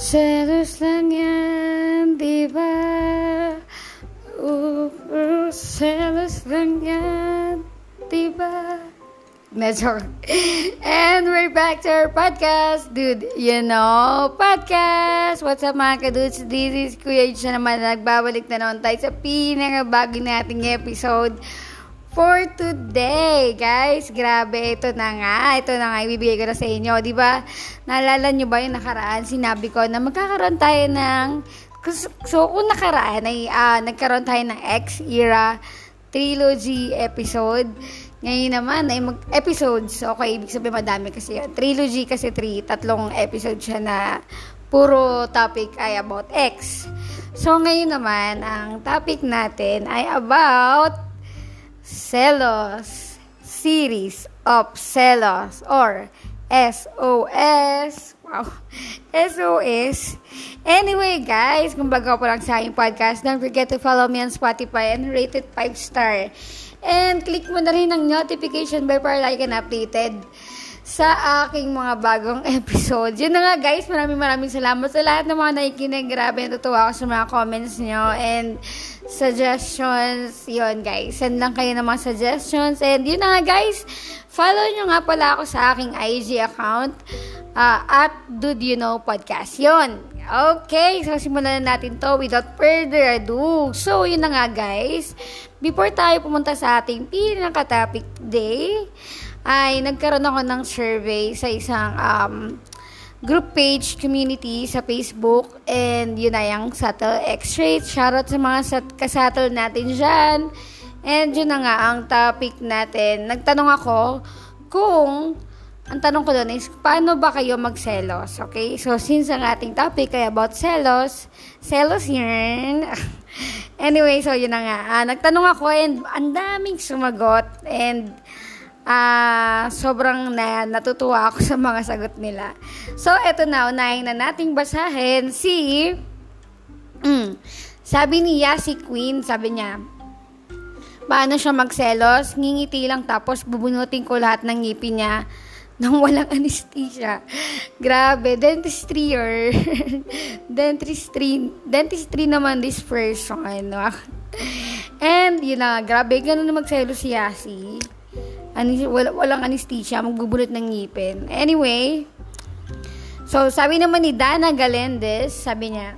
Selos lang yan, di ba? Uh, uh, selos lang yan, di ba? Medyo. And we're back to our podcast, dude. You know, podcast. What's up mga kadudes? This is Kuya H na naman. Nagbabalik na naman tayo sa pinakabago nating episode for today, guys. Grabe, ito na nga. Ito na nga, ibibigay ko na sa inyo. Ba? Naalala nyo ba yung nakaraan? Sinabi ko na magkakaroon tayo ng... So, kung nakaraan ay uh, nagkaroon tayo ng X-era trilogy episode. Ngayon naman ay mag episodes. Okay, ibig sabihin madami kasi yun. Trilogy kasi three, tatlong episode siya na puro topic ay about X. So, ngayon naman, ang topic natin ay about Celos series of Celos or SOS. Wow. SOS. Anyway, guys, kung bago po lang sa aking podcast, don't forget to follow me on Spotify and rate it 5 star. And click mo na rin ang notification bell para like and updated sa aking mga bagong episode. Yun na nga guys, maraming maraming salamat sa lahat ng mga nakikinig. Grabe, natutuwa ako sa mga comments nyo and suggestions. Yun guys, send lang kayo ng mga suggestions. And yun na nga guys, follow nyo nga pala ako sa aking IG account uh, at Dude You Know Podcast. Yun. Okay, so simulan na natin to without further ado. So, yun na nga guys. Before tayo pumunta sa ating pinaka-topic today, ay nagkaroon ako ng survey sa isang um, group page community sa Facebook and yun na yung Subtle X-Ray. Shoutout sa mga sat- kasattle natin dyan. And yun na nga ang topic natin. Nagtanong ako kung ang tanong ko doon is, paano ba kayo magselos? Okay? So, since ang ating topic ay about selos, selos yun. anyway, so yun na nga. Uh, nagtanong ako and ang daming sumagot and uh, sobrang na, natutuwa ako sa mga sagot nila. So, eto na, unahin na nating basahin si, mm, sabi ni Yasi Queen, sabi niya, paano siya magselos? Ngingiti lang tapos bubunutin ko lahat ng ngipin niya nang walang anesthesia. Grabe, dentistry or dentistry, dentistry naman this person. No? And, yun na, grabe, ganun na magselos si Yasi Anis, wala, walang anesthesia, magbubulot ng ngipin. Anyway, so sabi naman ni Dana Galendez, sabi niya,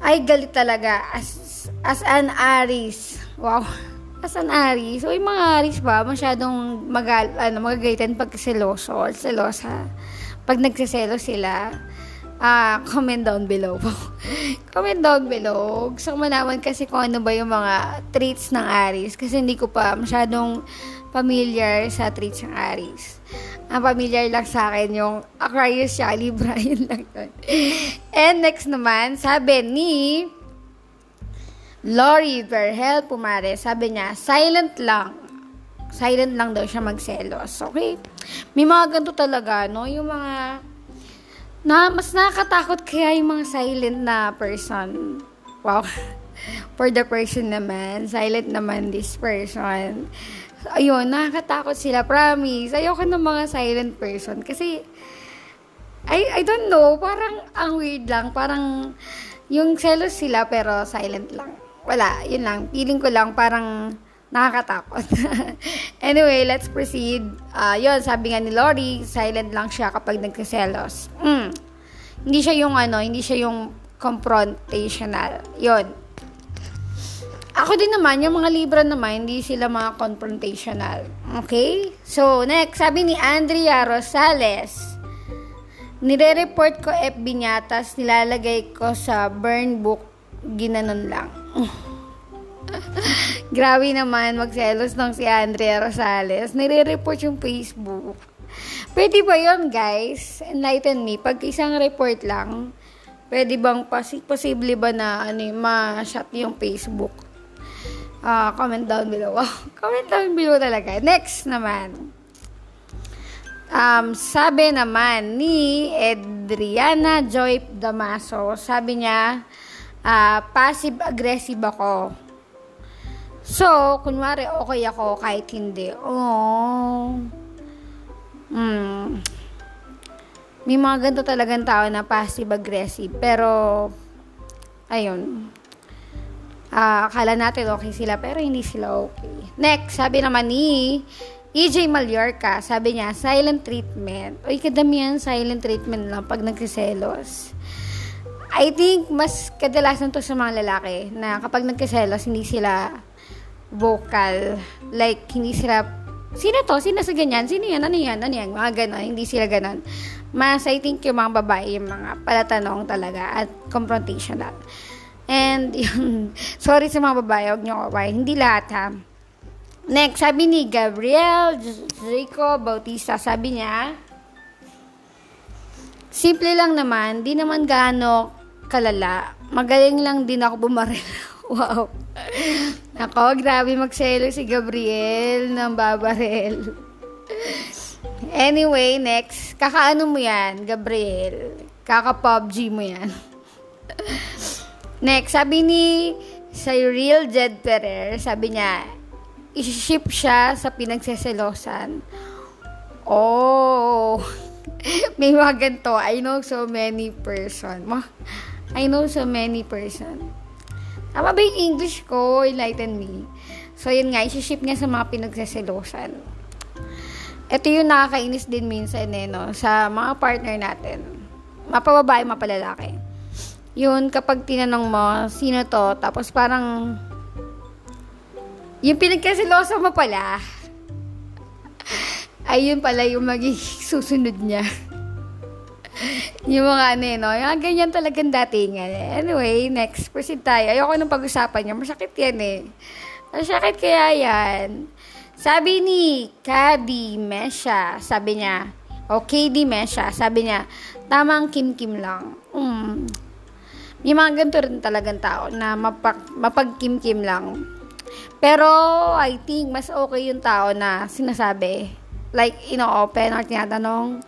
ay galit talaga as, as an Aris. Wow. As an Aris. So, yung mga Aris ba, masyadong magal, ano, magagalitan pag seloso or selosa. Pag nagsiselo sila, uh, comment down below. comment down below. Gusto ko manaman kasi kung ano ba yung mga traits ng Aris. Kasi hindi ko pa masyadong familiar sa traits ng Aries. Ang familiar lang sa akin yung Aquarius siya, Libra, yun lang yun. And next naman, sabi ni Lori Verhel Pumare, sabi niya, silent lang. Silent lang daw siya magselos. Okay? May mga ganito talaga, no? Yung mga na mas nakakatakot kaya yung mga silent na person. Wow. For the person naman, silent naman this person ayun, nakakatakot sila, promise. Ayoko ng mga silent person kasi I, I don't know, parang ang weird lang, parang yung selos sila pero silent lang. Wala, yun lang. Feeling ko lang parang nakakatakot. anyway, let's proceed. Uh, yun, sabi nga ni Lori, silent lang siya kapag nagkaselos. Mm. Hindi siya yung ano, hindi siya yung confrontational. Yun. Ako din naman, yung mga libro naman, hindi sila mga confrontational. Okay? So, next, sabi ni Andrea Rosales, nire-report ko FB niya, tas nilalagay ko sa burn book, ginanon lang. Grabe naman, magselos ng si Andrea Rosales. Nire-report yung Facebook. Pwede ba yon guys? Enlighten me. Pag isang report lang, pwede bang pos- posible ba na ano, ma-shut yung Facebook? Uh, comment down below. Comment down below talaga. Next naman. Um, sabi naman ni Adriana Joy Damaso, sabi niya, uh, passive-aggressive ako. So, kunwari okay ako kahit hindi. Oh. Hmm. may mga ganito talagang tao na passive-aggressive. Pero, ayun. Uh, akala natin okay sila, pero hindi sila okay. Next, sabi naman ni EJ Mallorca, sabi niya, silent treatment. Uy, kadamihan silent treatment lang pag nagsiselos. I think, mas kadalasan to sa mga lalaki na kapag nagkiselos, hindi sila vocal. Like, hindi sila, sino to? Sino sa ganyan? Sino yan? Ano yan? Ano yan? Mga ganon. Hindi sila ganon. Mas, I think, yung mga babae, yung mga palatanong talaga at confrontational. And, yun, sorry sa mga babae, huwag nyo kawain. Hindi lahat, ha? Next, sabi ni Gabriel Rico Bautista, sabi niya, simple lang naman, di naman gaano kalala. Magaling lang din ako bumaril. wow. Ako, grabe magselo si Gabriel ng babarel. Anyway, next. Kakaano mo yan, Gabriel? Kaka-PUBG mo yan. Next, sabi ni Cyril Jed Perer, sabi niya, isiship siya sa pinagseselosan. Oh, may mga ganito. I know so many person. I know so many person. Tama ba yung English ko? Enlighten me. So, yun nga, isiship niya sa mga pinagseselosan. Ito yung nakakainis din minsan eh, no? Sa mga partner natin. Mapababae, mapalalaki. Yun, kapag tinanong mo, sino to? Tapos parang yung pinagkasiloso mo pala, ayun pala yung magiging susunod niya. yung mga ano no? Yung ganyan talagang datingan. Anyway, next, proceed tayo. Ayoko nang pag-usapan niya. Masakit yan eh. Masakit kaya yan. Sabi ni Kadi Mesha, sabi niya, o KD Mesha, sabi niya, tamang kim-kim lang. Mm. Yung mga ganito rin talagang tao na mapag, mapag-kim-kim lang pero, I think, mas okay yung tao na sinasabi. Like, ino-open or tinatanong.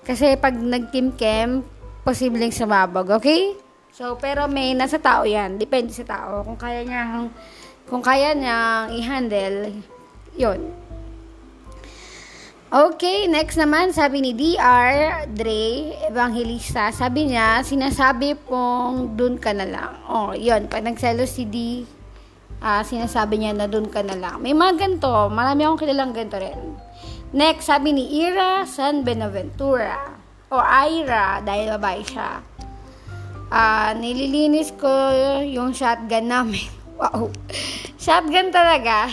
Kasi pag nag-kim-kem, posibleng sumabog, okay? So, pero may nasa tao yan. Depende sa tao. Kung kaya niya, kung kaya niya i-handle, yun. Okay, next naman, sabi ni DR Dre Evangelista, sabi niya, sinasabi pong dun ka na lang. Oh, yun, pag nagselo si D, uh, sinasabi niya na doon ka na lang. May mga ganito, marami akong kilalang ganito rin. Next, sabi ni Ira San Benaventura, o Ira, dahil babae siya. Uh, nililinis ko yung shotgun namin. Wow. Shotgun talaga.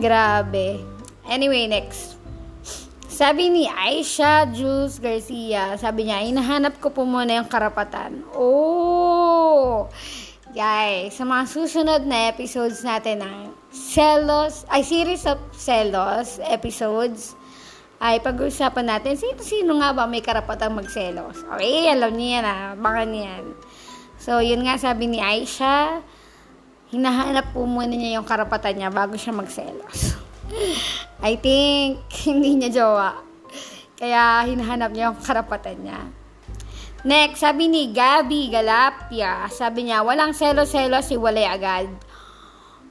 Grabe. Anyway, next. Sabi ni Aisha Jules Garcia, sabi niya, hinahanap ko po muna yung karapatan. Oh! Guys, sa mga susunod na episodes natin ng Celos, ay series of Celos episodes, ay pag-uusapan natin sino-sino nga ba may karapatang magselos. Okay, alam niya ah, baka niyan. So, yun nga sabi ni Aisha, hinahanap po muna niya yung karapatan niya bago siya magselos. I think, hindi niya jowa. Kaya, hinahanap niya yung karapatan niya. Next, sabi ni Gabi Galapia, sabi niya, walang selo-selo si Walay agad.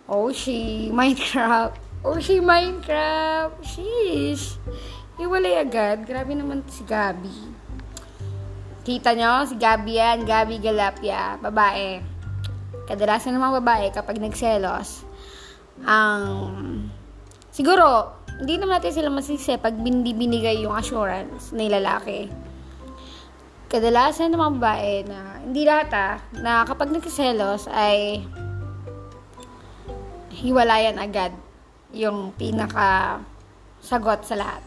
Oh, she, Minecraft. Oh, she, Minecraft. Sheesh. Iwalay agad. Grabe naman si Gabi. Kita nyo, si Gabi yan, Gabi Galapia, babae. Kadalasan ng mga babae kapag nagselos, ang, siguro, hindi naman natin sila masisi pag binibinigay yung assurance ng lalaki kadalasan ng mga babae na, hindi lahat ah, na kapag nagsiselos ay hiwalayan agad yung pinaka sagot sa lahat.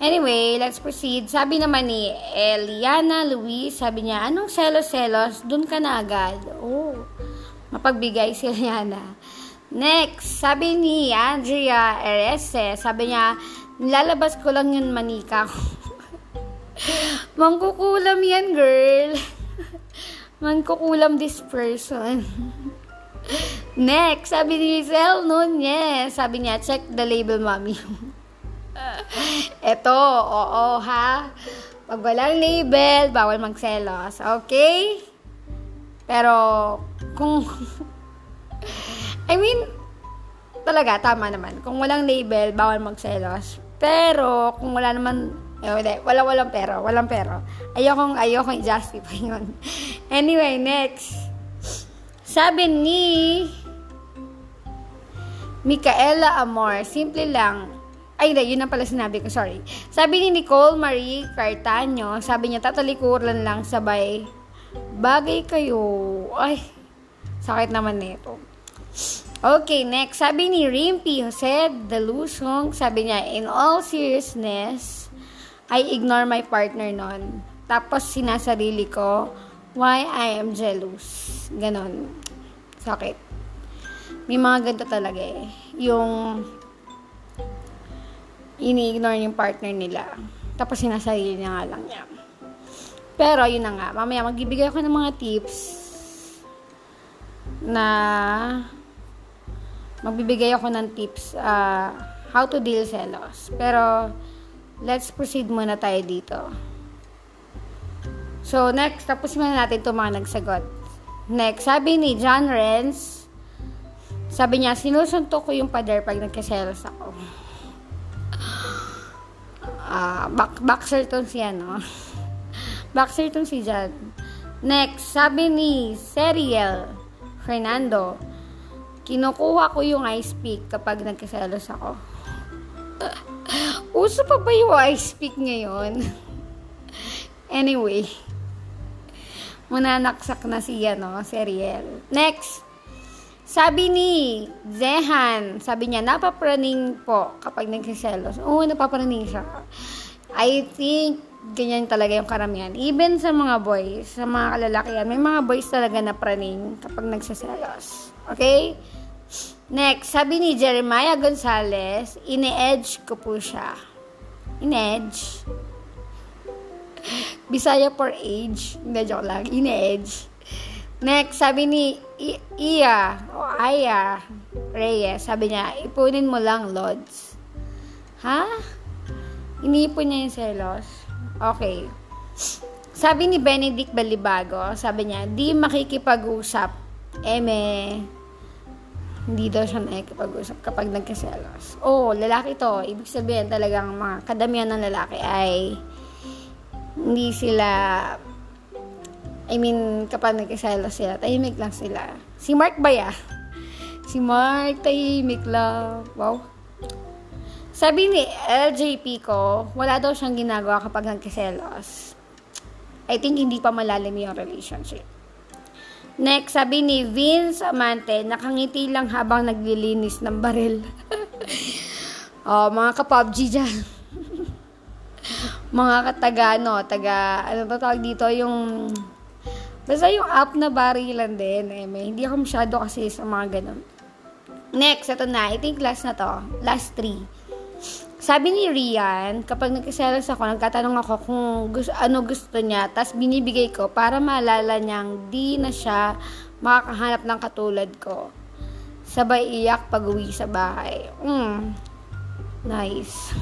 Anyway, let's proceed. Sabi naman ni Eliana Luis, sabi niya, anong selos-selos? Doon ka na agad. Oh, mapagbigay si Eliana. Next, sabi ni Andrea Erese, sabi niya, nilalabas ko lang yung manika Mangkukulam yan, girl. Mangkukulam this person. Next, sabi ni Giselle Nunez, sabi niya, check the label, mommy. Eto, oo, ha? Pag walang label, bawal magselos. Okay? Pero, kung... I mean, talaga, tama naman. Kung walang label, bawal magselos. Pero, kung wala naman Eh, wala, wala, walang pero, walang pero. Ayokong, ayokong i-justify yun. anyway, next. Sabi ni Micaela Amor, simple lang. Ay, hindi, yun na pala sinabi ko, sorry. Sabi ni Nicole Marie Cartaño, sabi niya, tatalikuran lang sabay. Bagay kayo. Ay, sakit naman nito. Okay, next. Sabi ni Rimpy Jose de Lusong, sabi niya, in all seriousness, I ignore my partner nun. Tapos sinasarili ko, why I am jealous. Ganon. Sakit. May mga ganito talaga eh. Yung ini-ignore yung partner nila. Tapos sinasarili niya nga lang niya. Pero, yun na nga. Mamaya, magbibigay ako ng mga tips na magbibigay ako ng tips uh, how to deal selos. Pero, let's proceed muna tayo dito. So, next, tapos muna natin itong mga nagsagot. Next, sabi ni John Renz, sabi niya, sinusuntok ko yung pader pag nagkaselos ako. Uh, back, boxer tong si ano. boxer tong si John. Next, sabi ni Seriel Fernando, Kinukuha ko yung ice pick kapag nagkaselos ako. Uso pa ba yung ice pick ngayon? anyway. Mananaksak na siya, no? Si Ariel. Next. Sabi ni Zehan, sabi niya, napapraning po kapag nagsiselos. Oo, napapraning siya. I think, ganyan talaga yung karamihan. Even sa mga boys, sa mga kalalakihan, may mga boys talaga na praning kapag nagsiselos. Okay? Next, sabi ni Jeremiah Gonzalez, ine-edge ko po siya. Ine-edge. Bisaya for age. Hindi, joke lang. Ine-edge. Next, sabi ni Iya, o Aya Reyes, sabi niya, ipunin mo lang, Lods. Ha? Iniipon niya yung selos? Okay. Sabi ni Benedict Balibago, sabi niya, di makikipag-usap. Eme, hindi daw siya nakikipag-usap kapag nagkaselos. Oh, lalaki to. Ibig sabihin talagang mga kadamihan ng lalaki ay hindi sila I mean, kapag nagkaselos sila, tahimik lang sila. Si Mark ba ya? Si Mark, tahimik lang. Wow. Sabi ni LJP ko, wala daw siyang ginagawa kapag nagkaselos. I think hindi pa malalim yung relationship. Next, sabi ni Vince Amante, nakangiti lang habang naglilinis ng baril. oh, mga ka-PUBG dyan. mga katagano, taga, ano ba tawag dito, yung, basta yung app na barilan din, eh, may, hindi ako masyado kasi sa mga ganun. Next, ito na, I think last na to, last three. Sabi ni Rian, kapag nagkaselos ako, nagtatanong ako kung gusto, ano gusto niya, tapos binibigay ko para maalala niyang di na siya makakahanap ng katulad ko. Sabay iyak pag uwi sa bahay. Mm, nice.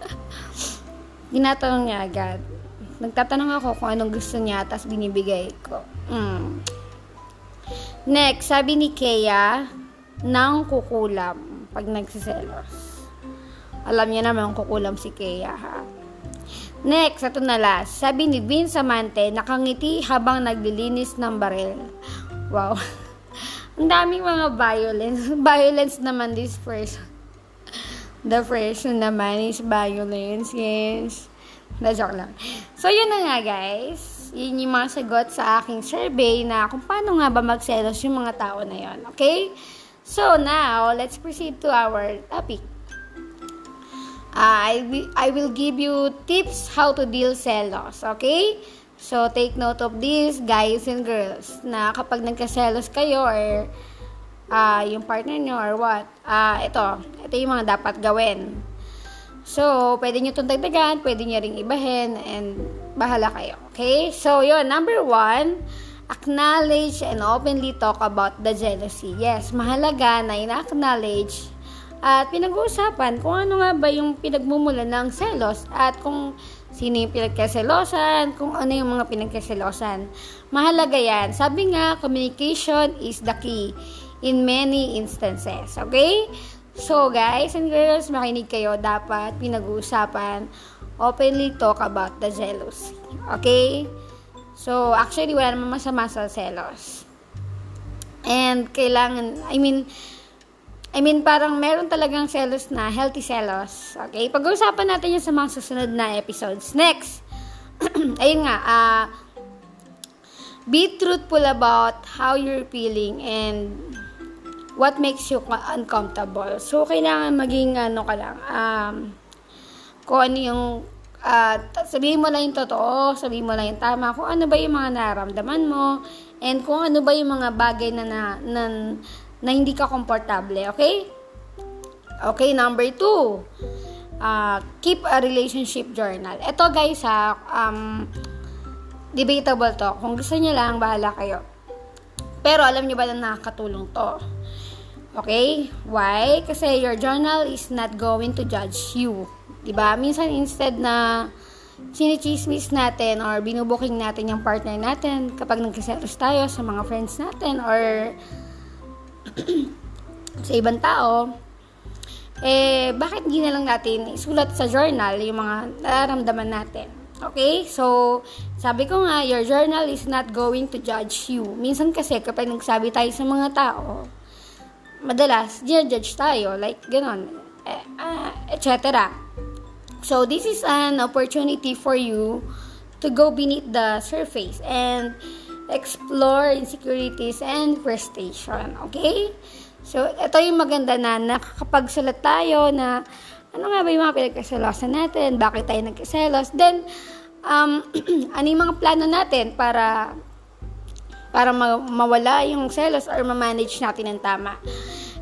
Ginatanong niya agad. Nagtatanong ako kung anong gusto niya, tapos binibigay ko. Mm. Next, sabi ni Kea, nang kukulam pag nagsiselos. Alam niya naman kukulam si Kea ha. Next, ito na last. Sabi ni Vince Amante, nakangiti habang naglilinis ng baril. Wow. Ang daming mga violence. violence naman this person. The person naman is violence. Yes. Na joke lang. So, yun na nga guys. Yun yung mga sagot sa aking survey na kung paano nga ba magselos yung mga tao na yon. Okay? So, now, let's proceed to our topic. I, I will give you tips how to deal selos. Okay? So, take note of this, guys and girls, na kapag nagkaselos kayo or uh, yung partner nyo or what, uh, ito, ito yung mga dapat gawin. So, pwede nyo itong dagdagan, pwede nyo ring ibahin, and bahala kayo. Okay? So, yun, number one, acknowledge and openly talk about the jealousy. Yes, mahalaga na ina-acknowledge at pinag-uusapan kung ano nga ba yung pinagmumula ng selos at kung sino yung pinagkaselosan, kung ano yung mga pinagkaselosan. Mahalaga yan. Sabi nga, communication is the key in many instances. Okay? So, guys and girls, makinig kayo. Dapat pinag-uusapan openly talk about the jealousy. Okay? So, actually, wala naman masama sa selos. And, kailangan, I mean, I mean, parang meron talagang selos na healthy selos. Okay? Pag-uusapan natin yan sa mga susunod na episodes. Next! Ayun nga, uh, be truthful about how you're feeling and what makes you uncomfortable. So, kailangan maging, ano ka lang, um, kung ano yung uh, sabihin mo lang yung totoo, sabihin mo lang yung tama, kung ano ba yung mga nararamdaman mo, and kung ano ba yung mga bagay na na, na, na hindi ka komportable, okay? Okay, number two, uh, keep a relationship journal. Ito guys ha, um, debatable to. Kung gusto niyo lang, bahala kayo. Pero alam niyo ba na nakakatulong to? Okay? Why? Kasi your journal is not going to judge you. 'Di ba? Minsan instead na sinichismis natin or binubuking natin yung partner natin kapag nagkiselos tayo sa mga friends natin or sa ibang tao, eh, bakit hindi na lang natin isulat sa journal yung mga nararamdaman natin? Okay? So, sabi ko nga, your journal is not going to judge you. Minsan kasi, kapag nagsabi tayo sa mga tao, madalas, judge tayo. Like, ganon. Eh, uh, etc. So, this is an opportunity for you to go beneath the surface and explore insecurities and frustration. Okay? So, ito yung maganda na nakakapagsulat tayo na ano nga ba yung mga pinagkaselosan natin? Bakit tayo nagkaselos? Then, um, ano yung mga plano natin para para ma- mawala yung selos or ma-manage natin ng tama.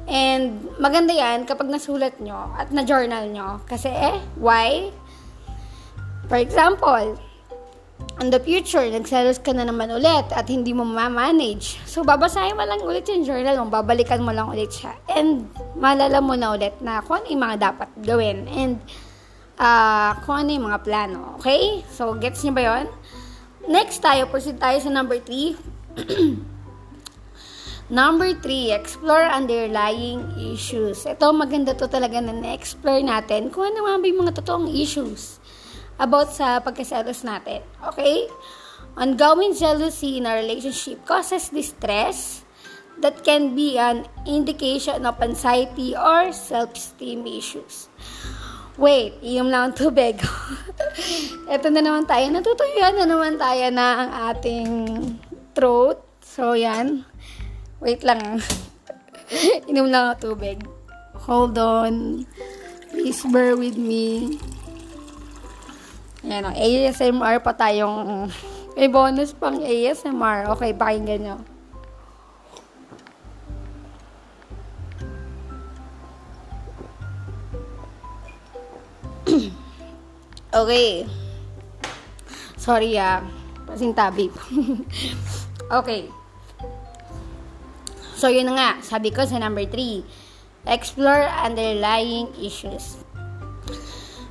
And maganda yan kapag nasulat nyo at na-journal nyo. Kasi eh, why? For example, in the future, nagselos ka na naman ulit at hindi mo ma-manage. So, babasahin mo lang ulit yung journal mo, babalikan mo lang ulit siya. And, malala mo na ulit na kung ano yung mga dapat gawin. And, uh, kung ano yung mga plano. Okay? So, gets nyo ba yon? Next tayo, proceed tayo sa number 3. Number three, explore underlying issues. Ito, maganda to talaga na na-explore natin kung ano mga yung mga totoong issues about sa pagkaselos natin. Okay? Ongoing jealousy in a relationship causes distress that can be an indication of anxiety or self-esteem issues. Wait, iyom lang ang tubig. Ito na naman tayo. Natutuyuan na naman tayo na ang ating throat. So, yan. Wait lang. Inom lang tubig. Hold on. Please bear with me. Yan o. ASMR pa tayong... May bonus pang ASMR. Okay, pakinggan nyo. okay. Sorry ah. Pasintabi. okay. So, yun nga. Sabi ko sa number 3. Explore underlying issues.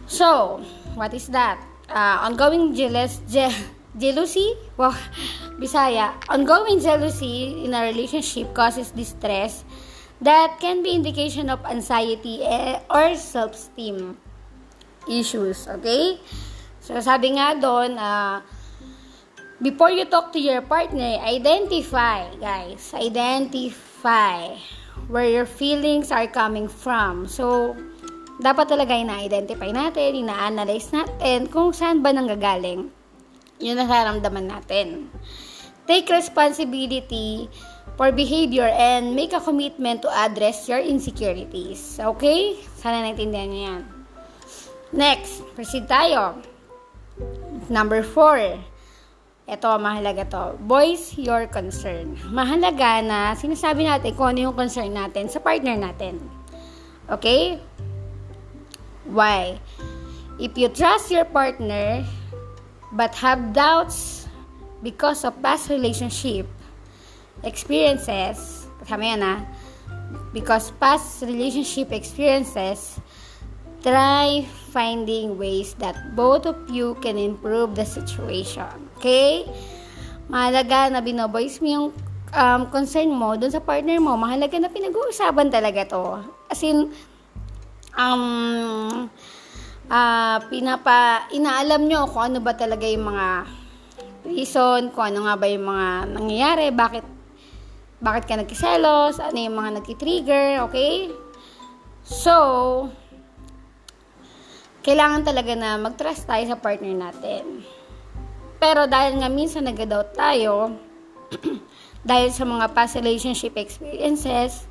So, what is that? Uh, ongoing jealous, je- jealousy? Wow, Bisaya. Ongoing jealousy in a relationship causes distress that can be indication of anxiety eh, or self-esteem issues. Okay? So, sabi nga doon, uh, before you talk to your partner, identify, guys, identify where your feelings are coming from. So, dapat talaga ina-identify natin, ina-analyze natin kung saan ba nanggagaling yung nararamdaman natin. Take responsibility for behavior and make a commitment to address your insecurities. Okay? Sana naintindihan niyo yan. Next, proceed tayo. Number four, ito, mahalaga to. Voice your concern. Mahalaga na sinasabi natin kung ano yung concern natin sa partner natin. Okay? Why? If you trust your partner but have doubts because of past relationship experiences, kasama yan ha, because past relationship experiences try finding ways that both of you can improve the situation. Okay? Mahalaga na binovoice mo yung um, concern mo dun sa partner mo. Mahalaga na pinag-uusapan talaga to. As in, um, uh, pinapa, inaalam nyo kung ano ba talaga yung mga reason, kung ano nga ba yung mga nangyayari, bakit bakit ka nagkiselos, ano yung mga nagki-trigger, okay? So, kailangan talaga na mag-trust tayo sa partner natin. Pero dahil nga minsan nag-doubt tayo, dahil sa mga past relationship experiences,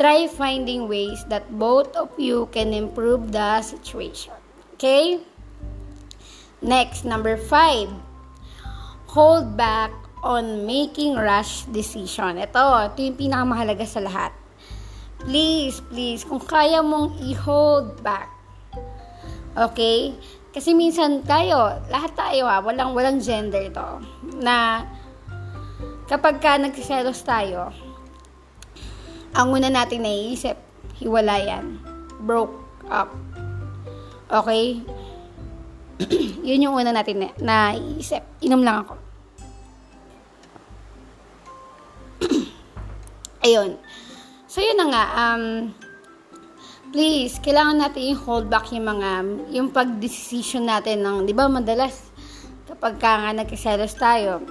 try finding ways that both of you can improve the situation. Okay? Next, number five, hold back on making rush decision. Ito, ito yung pinakamahalaga sa lahat. Please, please, kung kaya mong i-hold back. Okay? Kasi minsan tayo, lahat tayo ha, walang, walang gender to, na kapag ka nagsiselos tayo, ang una natin naiisip, hiwalayan, broke up. Okay? Yun yung una natin na, naiisip. Inom lang ako. Ayun. So, yun na nga. Um, please, kailangan natin i-hold back yung mga, yung pag-decision natin ng, di ba, madalas, kapag ka nga nagkiselos tayo,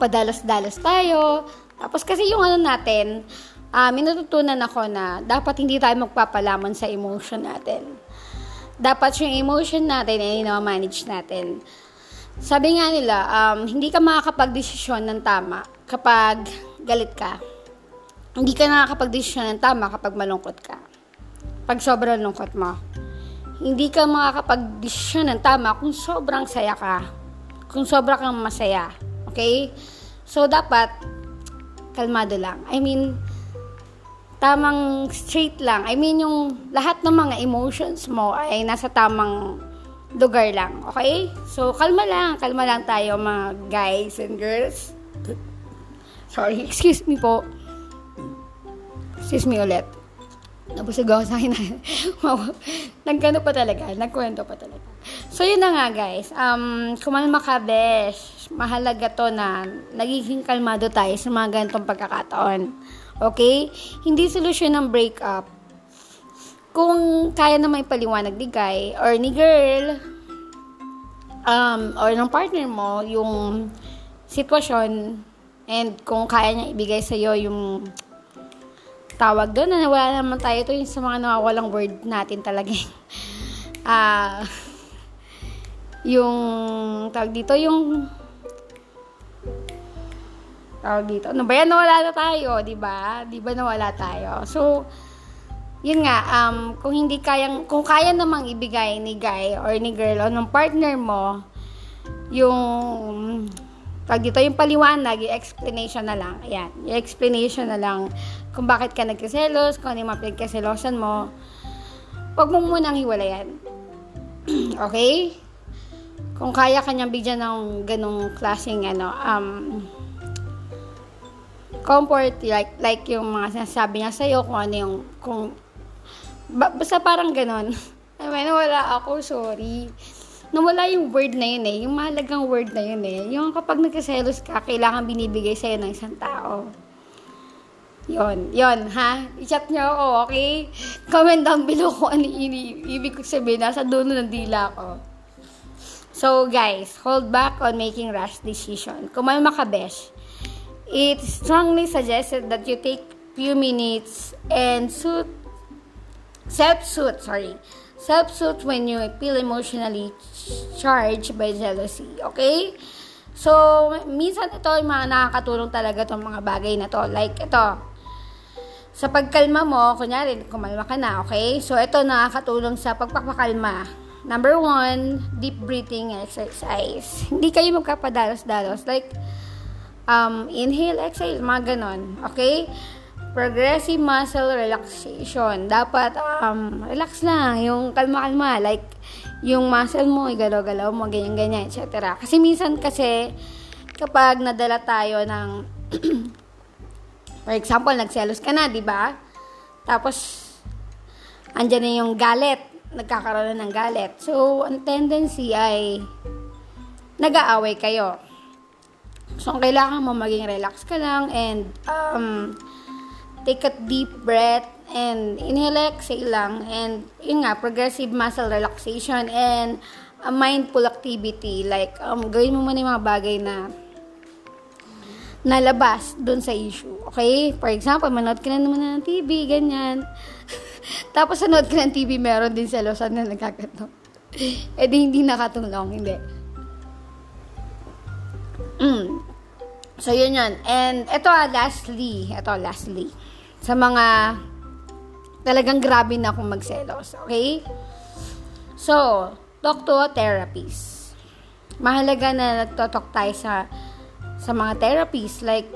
padalos-dalos tayo, tapos kasi yung ano natin, uh, minututunan ako na dapat hindi tayo magpapalamon sa emotion natin. Dapat yung emotion natin ay manage natin. Sabi nga nila, um, hindi ka makakapag-desisyon ng tama kapag galit ka hindi ka nakakapag-desisyon ng tama kapag malungkot ka. Pag sobrang lungkot mo. Hindi ka makakapag-desisyon ng tama kung sobrang saya ka. Kung sobrang kang masaya. Okay? So, dapat, kalmado lang. I mean, tamang straight lang. I mean, yung lahat ng mga emotions mo ay nasa tamang lugar lang. Okay? So, kalma lang. Kalma lang tayo mga guys and girls. Sorry, excuse me po. Excuse me ulit. Nabusog ako sa akin. Nagkano pa talaga. Nagkwento pa talaga. So, yun na nga, guys. Um, kumalma ka, besh. Mahalaga to na nagiging kalmado tayo sa mga ganitong pagkakataon. Okay? Hindi solusyon ng breakup. Kung kaya na may paliwanag ni guy or ni girl, um, or ng partner mo, yung sitwasyon, and kung kaya niya ibigay sa'yo yung tawag doon na wala naman tayo ito yung sa mga nawawalang word natin talaga ah uh, yung tawag dito yung tawag dito ano ba yan nawala na tayo di ba di ba nawala tayo so yun nga um kung hindi kayang kung kaya namang ibigay ni guy or ni girl o ng partner mo yung pag dito yung paliwanag, yung explanation na lang. Ayan, yung explanation na lang kung bakit ka nagkaselos, kung ano yung mga pinagkaselosan mo. Huwag mo munang hiwalayan. okay? Kung kaya kanyang bigyan ng ganong klaseng ano, um, comfort, like, like yung mga sinasabi niya sa'yo, kung ano yung, kung, basta parang ganon. I mean, wala ako, sorry nawala yung word na yun eh. Yung mahalagang word na yun eh. Yung kapag nagkaselos ka, kailangan binibigay sa'yo ng isang tao. Yon, yon, ha? I-chat nyo ako, okay? Comment down below kung ano ibig ko sabihin. Nasa dulo ng dila ko. So, guys, hold back on making rash decision. Kung may makabesh, it strongly suggested that you take few minutes and suit, self-suit, sorry, self-suit when you feel emotionally charged by jealousy. Okay? So, minsan ito yung mga nakakatulong talaga itong mga bagay na to. Like, ito. Sa pagkalma mo, kunyari, kumalma ka na, okay? So, ito nakakatulong sa pagpapakalma. Number one, deep breathing exercise. Hindi kayo magkapadalos-dalos. Like, um, inhale, exhale, mga ganon. Okay? progressive muscle relaxation. Dapat, um, relax lang. Yung kalma-kalma. Like, yung muscle mo, igalaw-galaw mo, ganyan-ganyan, etc. Kasi minsan kasi, kapag nadala tayo ng, for example, nagselos ka na, di ba? Tapos, andyan na yung galit. Nagkakaroon na ng galit. So, ang tendency ay, nag-aaway kayo. So, kailangan mo maging relax ka lang and, um, Take a deep breath and inhale, exhale lang. And yun nga, progressive muscle relaxation and a mindful activity. Like, um, gawin mo muna yung mga bagay na nalabas dun sa issue. Okay? For example, manood ka na naman ng TV, ganyan. Tapos nanood ka ng TV, meron din sa losan na nagkakato. eh di hindi nakatulong, hindi. Mm. So, yun yun. And ito ah, lastly, ito lastly, sa mga talagang grabe na akong magselos. Okay? So, talk to a therapist. Mahalaga na nagtotalk tayo sa sa mga therapies. Like,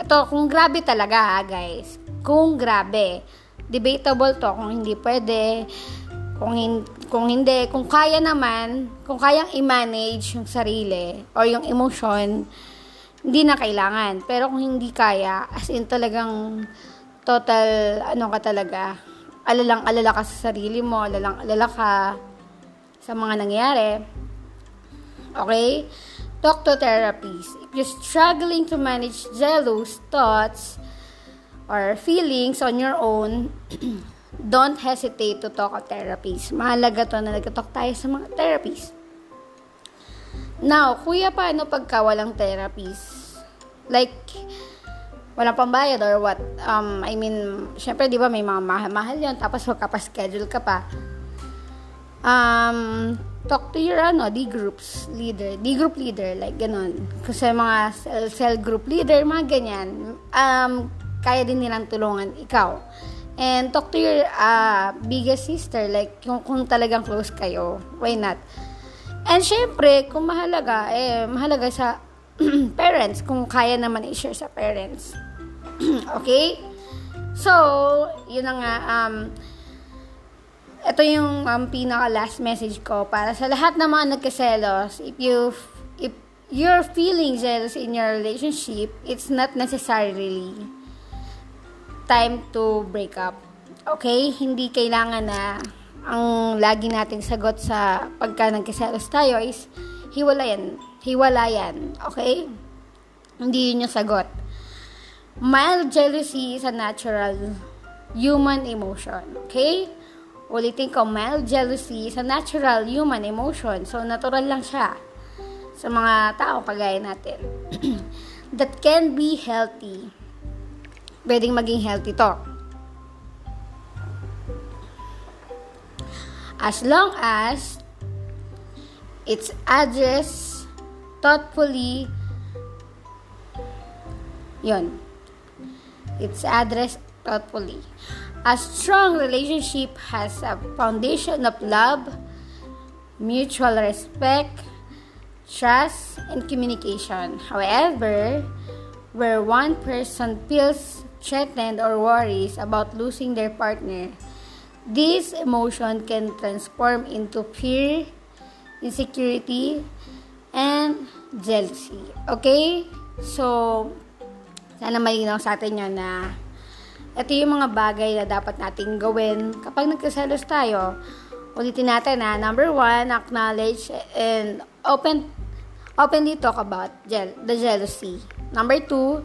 ito, kung grabe talaga ha, guys. Kung grabe. Debatable to kung hindi pwede. Kung, hin- kung hindi, kung kaya naman, kung kayang i-manage yung sarili or yung emotion, hindi na kailangan. Pero kung hindi kaya, as in talagang total, ano ka talaga, alalang alala ka sa sarili mo, alalang alala ka sa mga nangyari. Okay? Talk to therapists. If you're struggling to manage jealous thoughts or feelings on your own, don't hesitate to talk to therapists. Mahalaga to na nagtatalk tayo sa mga therapists. Now, kuya, paano pagka walang therapist? Like, walang pambayad or what? Um, I mean, syempre, di ba, may mga mahal-mahal yun, tapos magkapaschedule ka pa. Um, talk to your, ano, D groups leader, D group leader, like, ganun. Kasi mga cell, cell group leader, mga ganyan, um, kaya din nilang tulungan ikaw. And talk to your uh, biggest sister, like, kung, kung talagang close kayo, why not? And syempre, kung mahalaga, eh, mahalaga sa parents, kung kaya naman i-share sa parents. okay? So, yun na nga, um, ito yung um, pinaka last message ko para sa lahat ng mga nagkaselos, if you, if you're feeling jealous in your relationship, it's not necessarily time to break up. Okay? Hindi kailangan na ang lagi nating sagot sa pagka nagkaselos tayo is hiwalayan. Hiwalayan. Okay? Hindi yun yung sagot. Mild jealousy is a natural human emotion. Okay? Ulitin ko, mild jealousy is a natural human emotion. So, natural lang siya sa mga tao kagaya natin. That can be healthy. Pwedeng maging healthy to. as long as it's addressed thoughtfully yun it's addressed thoughtfully a strong relationship has a foundation of love mutual respect trust and communication however where one person feels threatened or worries about losing their partner This emotion can transform into fear, insecurity, and jealousy. Okay? So, sana malinaw sa atin yun na ito yung mga bagay na dapat nating gawin kapag nagkaselos tayo. Ulitin natin na number one, acknowledge and open openly talk about je- the jealousy. Number two,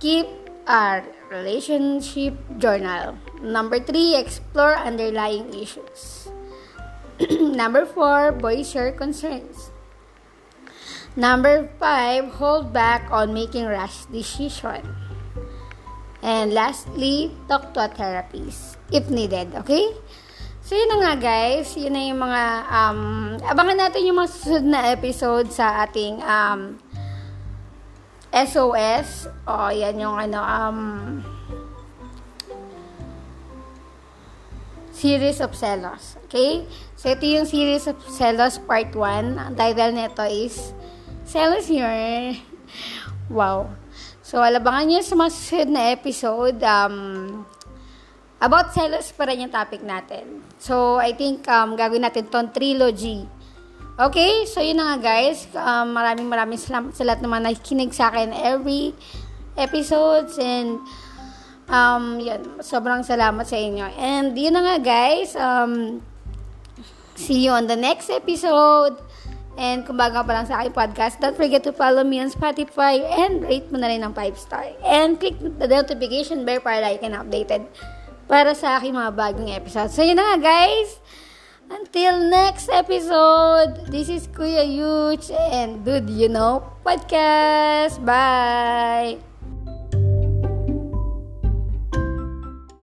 keep our relationship journal. Number three, explore underlying issues. Number four, voice your concerns. Number five, hold back on making rash decision. And lastly, talk to a therapist if needed, okay? So, yun na nga guys. Yun na yung mga, um, abangan natin yung mga susunod na episode sa ating um, SOS. Oh, yan yung ano, um, series of Celos. Okay? So, ito yung series of Celos part 1. Ang title nito is Celos Your... Wow. So, alabangan nyo sa mga susunod na episode. Um, about Celos pa rin yung topic natin. So, I think um, gagawin natin tong trilogy. Okay? So, yun na nga guys. Um, maraming maraming salamat sa lahat naman nakikinig sa akin every episodes and Um, yun, sobrang salamat sa inyo. And yun na nga guys, um, see you on the next episode. And kung bago pa lang sa aking podcast, don't forget to follow me on Spotify and rate mo na rin ng 5 star. And click the notification bell para like and updated para sa aking mga bagong episode. So, yun na nga, guys. Until next episode, this is Kuya Yuch and Dude You Know Podcast. Bye!